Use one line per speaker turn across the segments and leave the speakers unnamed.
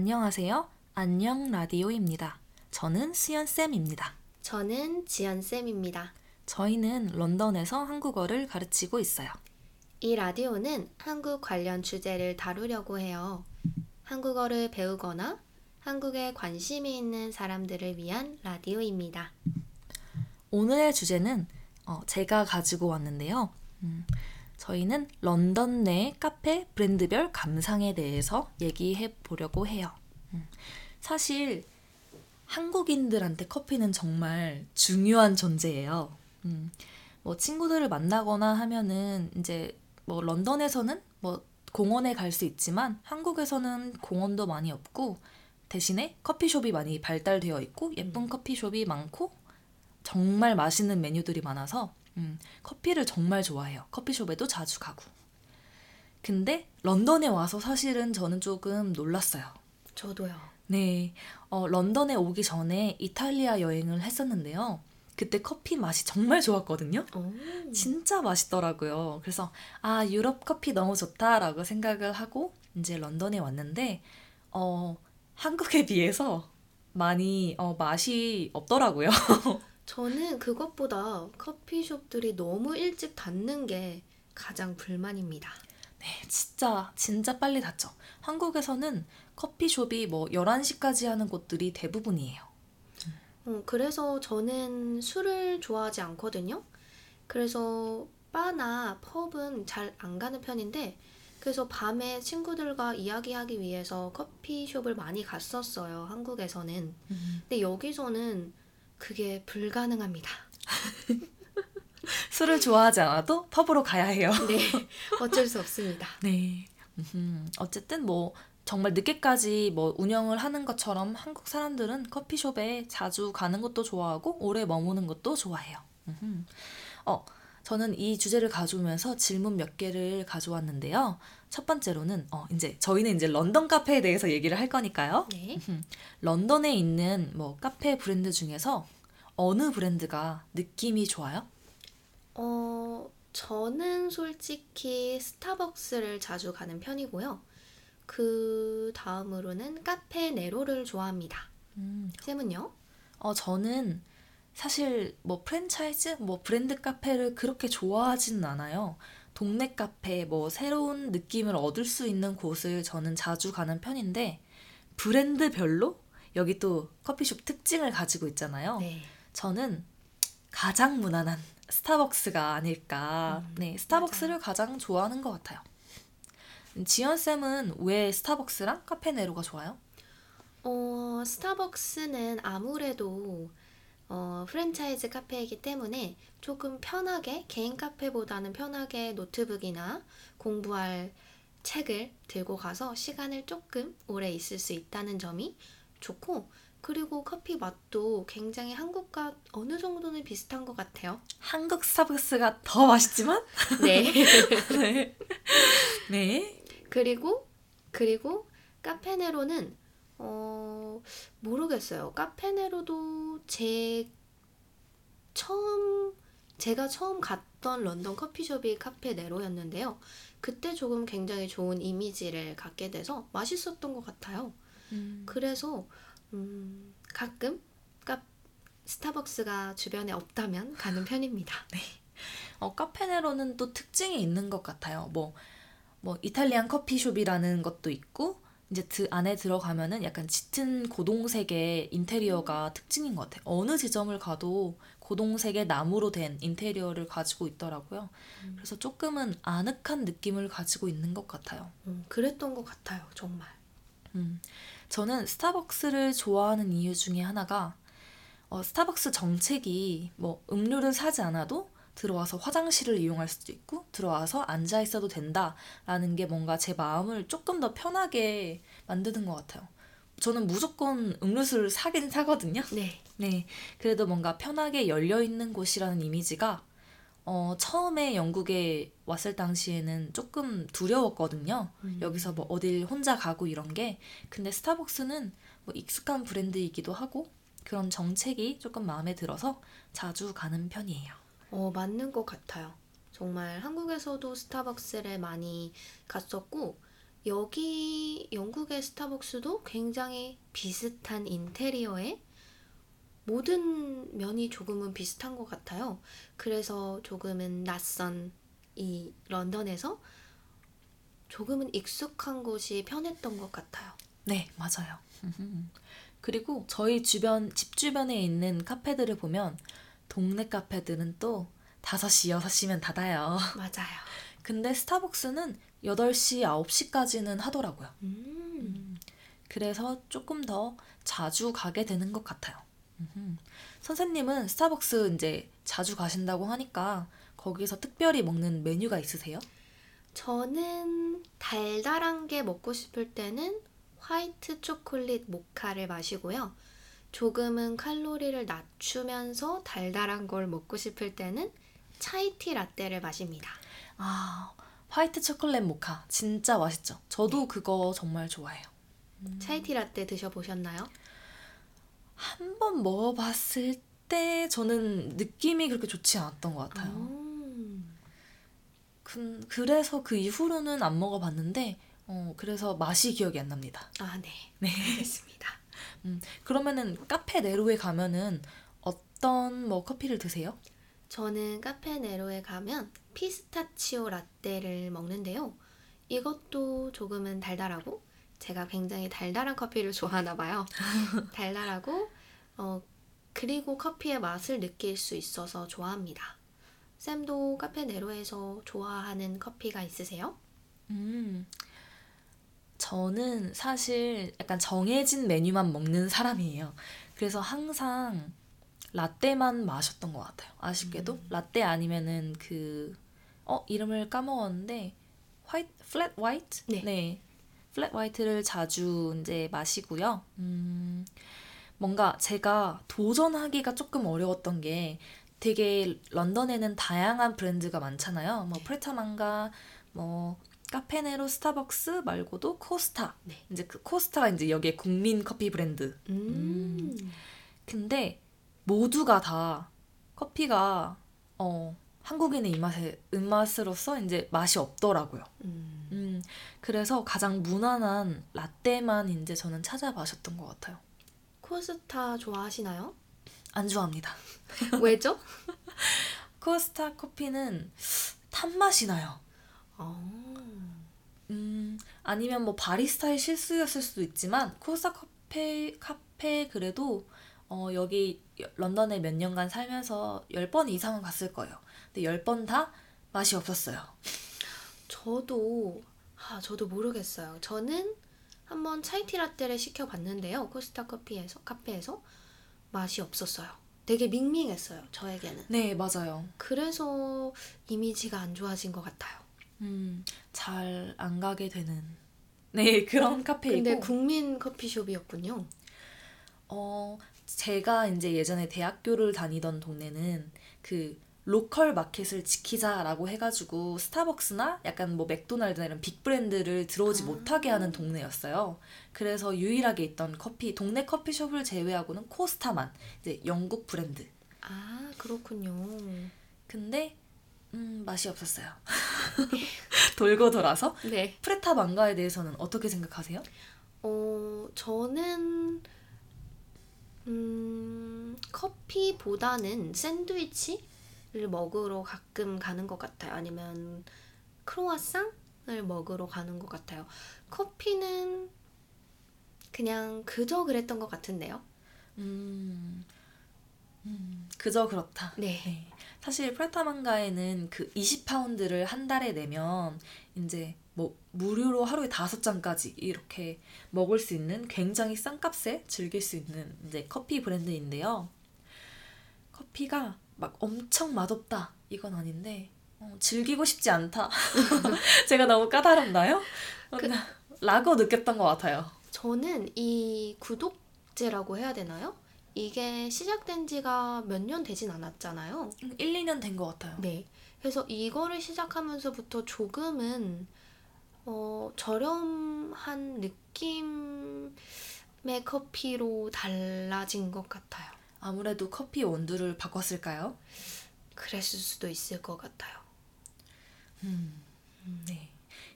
안녕하세요. 안녕 라디오입니다. 저는 수연쌤입니다.
저는 지연쌤입니다.
저희는 런던에서 한국어를 가르치고 있어요.
이 라디오는 한국 관련 주제를 다루려고 해요. 한국어를 배우거나 한국에 관심이 있는 사람들을 위한 라디오입니다.
오늘의 주제는 어, 제가 가지고 왔는데요. 음, 저희는 런던 내 카페 브랜드별 감상에 대해서 얘기해 보려고 해요. 음, 사실 한국인들한테 커피는 정말 중요한 존재예요. 음, 뭐 친구들을 만나거나 하면은 이제 뭐 런던에서는 뭐 공원에 갈 수 있지만 한국에서는 공원도 많이 없고 대신에 커피숍이 많이 발달되어 있고 예쁜
음.
커피숍이 많고 정말 맛있는 메뉴들이 많아서 음, 커피를 정말 좋아해요. 커피숍에도 자주 가고. 근데 런던에 와서 사실은 저는 조금 놀랐어요.
저도요.
네, 어, 런던에 오기 전에 이탈리아 여행을 했었는데요. 그때 커피 맛이 정말 좋았거든요.
오,
진짜 맛있더라고요. 그래서 아 유럽 커피 너무 좋다라고 생각을 하고 이제 런던에 왔는데 어 한국에 비해서 많이 어, 맛이 없더라고요.
저는 그것보다 커피숍들이 너무 일찍 닫는 게 가장 불만입니다.
네, 진짜 진짜 빨리 닫죠. 한국에서는 커피숍이 뭐 11시까지 하는 곳들이 대부분이에요.
어, 그래서 저는 술을 좋아하지 않거든요. 그래서 바나 펍은 잘 안 가는 편인데 그래서 밤에 친구들과 이야기하기 위해서 커피숍을 많이 갔었어요. 한국에서는. 근데 여기서는 그게 불가능합니다.
술을 좋아하지 않아도 펍으로 가야 해요.
네, 어쩔 수 없습니다.
네. 어쨌든 뭐 정말 늦게까지 뭐 운영을 하는 것처럼 한국 사람들은 커피숍에 자주 가는 것도 좋아하고 오래 머무는 것도 좋아해요. 음흠. 어, 저는 이 주제를 가져오면서 질문 몇 개를 가져왔는데요. 첫 번째로는 어, 이제 저희는 이제 런던 카페에 대해서 얘기를 할 거니까요.
네.
런던에 있는 뭐 카페 브랜드 중에서 어느 브랜드가 느낌이 좋아요?
어, 저는 솔직히 스타벅스를 자주 가는 편이고요. 그 다음으로는 카페 네로를 좋아합니다.
음,
쌤은요?
어, 저는 사실 뭐 프랜차이즈, 뭐 브랜드 카페를 그렇게 좋아하지는 않아요. 동네 카페, 뭐 새로운 느낌을 얻을 수 있는 곳을 저는 자주 가는 편인데, 브랜드별로 여기 또 커피숍 특징을 가지고 있잖아요.
네.
저는 가장 무난한 스타벅스가 아닐까.
음,
네, 스타벅스를 가장 좋아하는 것 같아요. 지연 쌤은 왜 스타벅스랑 카페네로가 좋아요?
어, 스타벅스는 아무래도 어, 프랜차이즈 카페이기 때문에 조금 편하게 개인 카페보다는 편하게 노트북이나 공부할 책을 들고 가서 시간을 조금 오래 있을 수 있다는 점이 좋고 그리고 커피 맛도 굉장히 한국과 어느 정도는 비슷한 것 같아요.
한국 스타벅스가 더 맛있지만?
네.
네. 네.
그리고 그리고 카페네로는 어 모르겠어요. 카페네로도 제 처음 제가 처음 갔던 런던 커피숍이 카페네로였는데요. 그때 조금 굉장히 좋은 이미지를 갖게 돼서 맛있었던 것 같아요.
음,
그래서 음, 가끔 카 스타벅스가 주변에 없다면 가는 편입니다.
어, 카페네로는 또 특징이 있는 것 같아요. 뭐, 뭐, 이탈리안 커피숍이라는 것도 있고, 이제 그 안에 들어가면은 약간 짙은 고동색의 인테리어가 특징인 것 같아요. 어느 지점을 가도 고동색의 나무로 된 인테리어를 가지고 있더라고요. 그래서 조금은 아늑한 느낌을 가지고 있는 것 같아요.
음, 그랬던 것 같아요, 정말.
음, 저는 스타벅스를 좋아하는 이유 중에 하나가 어, 스타벅스 정책이 뭐 음료를 사지 않아도 들어와서 화장실을 이용할 수도 있고 들어와서 앉아 있어도 된다라는 게 뭔가 제 마음을 조금 더 편하게 만드는 것 같아요. 저는 무조건 음료수를 사긴 사거든요.
네.
네, 그래도 뭔가 편하게 열려 있는 곳이라는 이미지가 어, 처음에 영국에 왔을 당시에는 조금 두려웠거든요.
음.
여기서 뭐 어딜 혼자 가고 이런 게. 근데 스타벅스는 뭐 익숙한 브랜드이기도 하고 그런 정책이 조금 마음에 들어서 자주 가는 편이에요.
어, 맞는 것 같아요. 정말 한국에서도 스타벅스를 많이 갔었고, 여기 영국의 스타벅스도 굉장히 비슷한 인테리어에 모든 면이 조금은 비슷한 것 같아요. 그래서 조금은 낯선 이 런던에서 조금은 익숙한 곳이 편했던 것 같아요.
네, 맞아요. 그리고 저희 주변, 집 주변에 있는 카페들을 보면 동네 카페들은 또 5시, 6시면 닫아요.
맞아요.
근데 스타벅스는 8시, 9시까지는 하더라고요.
음.
그래서 조금 더 자주 가게 되는 것 같아요. 음흠. 선생님은 스타벅스 이제 자주 가신다고 하니까 거기서 특별히 먹는 메뉴가 있으세요?
저는 달달한 게 먹고 싶을 때는 화이트 초콜릿 모카를 마시고요. 조금은 칼로리를 낮추면서 달달한 걸 먹고 싶을 때는 차이티 라떼를 마십니다.
아, 화이트 초콜릿 모카 진짜 맛있죠. 저도 그거 정말 좋아해요.
차이티 라떼 드셔보셨나요?
한 번 먹어봤을 때 저는 느낌이 그렇게 좋지 않았던 것 같아요.
음.
그, 그래서 그 이후로는 안 먹어봤는데, 어, 그래서 맛이 기억이 안 납니다.
아, 네.
네.
알겠습니다.
음, 그러면은 카페 네로에 가면은 어떤 뭐 커피를 드세요?
저는 카페 네로에 가면 피스타치오 라떼를 먹는데요. 이것도 조금은 달달하고 제가 굉장히 달달한 커피를 좋아하나 봐요. 달달하고 어 그리고 커피의 맛을 느낄 수 있어서 좋아합니다. 쌤도 카페 네로에서 좋아하는 커피가 있으세요?
음, 저는 사실 약간 정해진 메뉴만 먹는 사람이에요. 그래서 항상 라떼만 마셨던 것 같아요. 아쉽게도
음.
라떼 아니면은 그 어, 이름을 까먹었는데 white flat white?
네.
flat white를 자주 이제 마시고요. 음, 뭔가 제가 도전하기가 조금 어려웠던 게 되게 런던에는 다양한 브랜드가 많잖아요. 뭐 프레타망가, 뭐 카페네로, 스타벅스 말고도 코스타.
네.
이제 그 코스타가 이제 여기에 국민 커피 브랜드.
음.
근데 모두가 다 커피가 어 한국인의 입맛에 입맛으로서 이제 맛이 없더라고요.
음.
음, 그래서 가장 무난한 라떼만 이제 저는 찾아 마셨던 것 같아요.
코스타 좋아하시나요?
안 좋아합니다.
왜죠?
코스타 커피는 탄 맛이 나요.
어.
음, 아니면 뭐 바리스타의 실수였을 수도 있지만 코스타 카페 카페 그래도 어, 여기 런던에 몇 년간 살면서 10번 이상은 갔을 거예요. 근데 10번 다 맛이 없었어요.
저도 아 저도 모르겠어요. 저는 한번 차이티 라떼를 시켜 봤는데요. 코스타 커피에서 카페에서 맛이 없었어요. 되게 밍밍했어요. 저에게는.
네, 맞아요.
그래서 이미지가 안 좋아진 것 같아요.
음, 잘 안 가게 되는 네, 그런 카페이고
근데 국민 커피숍이었군요.
어, 제가 이제 예전에 대학교를 다니던 동네는 그 로컬 마켓을 지키자라고 해가지고 스타벅스나 약간 뭐 맥도날드나 이런 빅 브랜드를 들어오지
아.
못하게 하는 동네였어요. 그래서 유일하게 있던 커피, 동네 커피숍을 제외하고는 코스타만 이제 영국 브랜드.
아 그렇군요.
근데 음, 맛이 없었어요. 돌고 돌아서
네.
프레타 망가에 대해서는 어떻게 생각하세요?
어 저는 음 커피보다는 샌드위치를 먹으러 가끔 가는 것 같아요. 아니면 크로와상을 먹으러 가는 것 같아요. 커피는 그냥 그저 그랬던 것 같은데요.
음, 음, 그저 그렇다.
네.
네. 사실 프레타망가에는 그 20파운드를 한 달에 내면 이제 뭐 무료로 하루에 다섯 잔까지 이렇게 먹을 수 있는 굉장히 싼 값에 즐길 수 있는 이제 커피 브랜드인데요. 커피가 막 엄청 맛없다 이건 아닌데 어, 즐기고 싶지 않다. 제가 너무 까다롭나요? 어,
그-
라고 느꼈던 것 같아요.
저는 이 구독제라고 해야 되나요? 이게 시작된 지가 몇 년 되진 않았잖아요.
1, 2년 된 것 같아요.
네. 그래서 이거를 시작하면서부터 조금은 어, 저렴한 느낌의 커피로 달라진 것 같아요.
아무래도 커피 원두를 바꿨을까요?
그랬을 수도 있을 것 같아요.
음, 네.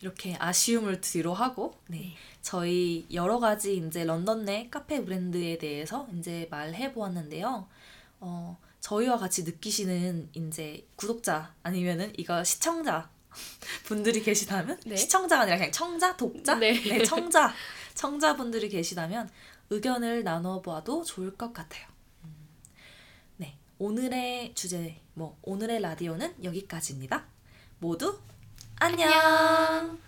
이렇게 아쉬움을 뒤로 하고 네. 저희 여러 가지 이제 런던 내 카페 브랜드에 대해서 이제 말해 보았는데요. 어, 저희와 같이 느끼시는 이제 구독자 아니면은 이거 시청자 분들이 계시다면
네.
시청자가 아니라 그냥 청자, 독자,
네.
청자, 청자분들이 계시다면 의견을 나눠봐도 좋을 것 같아요. 음, 네, 오늘의 주제 뭐 오늘의 라디오는 여기까지입니다. 모두 안녕.
안녕.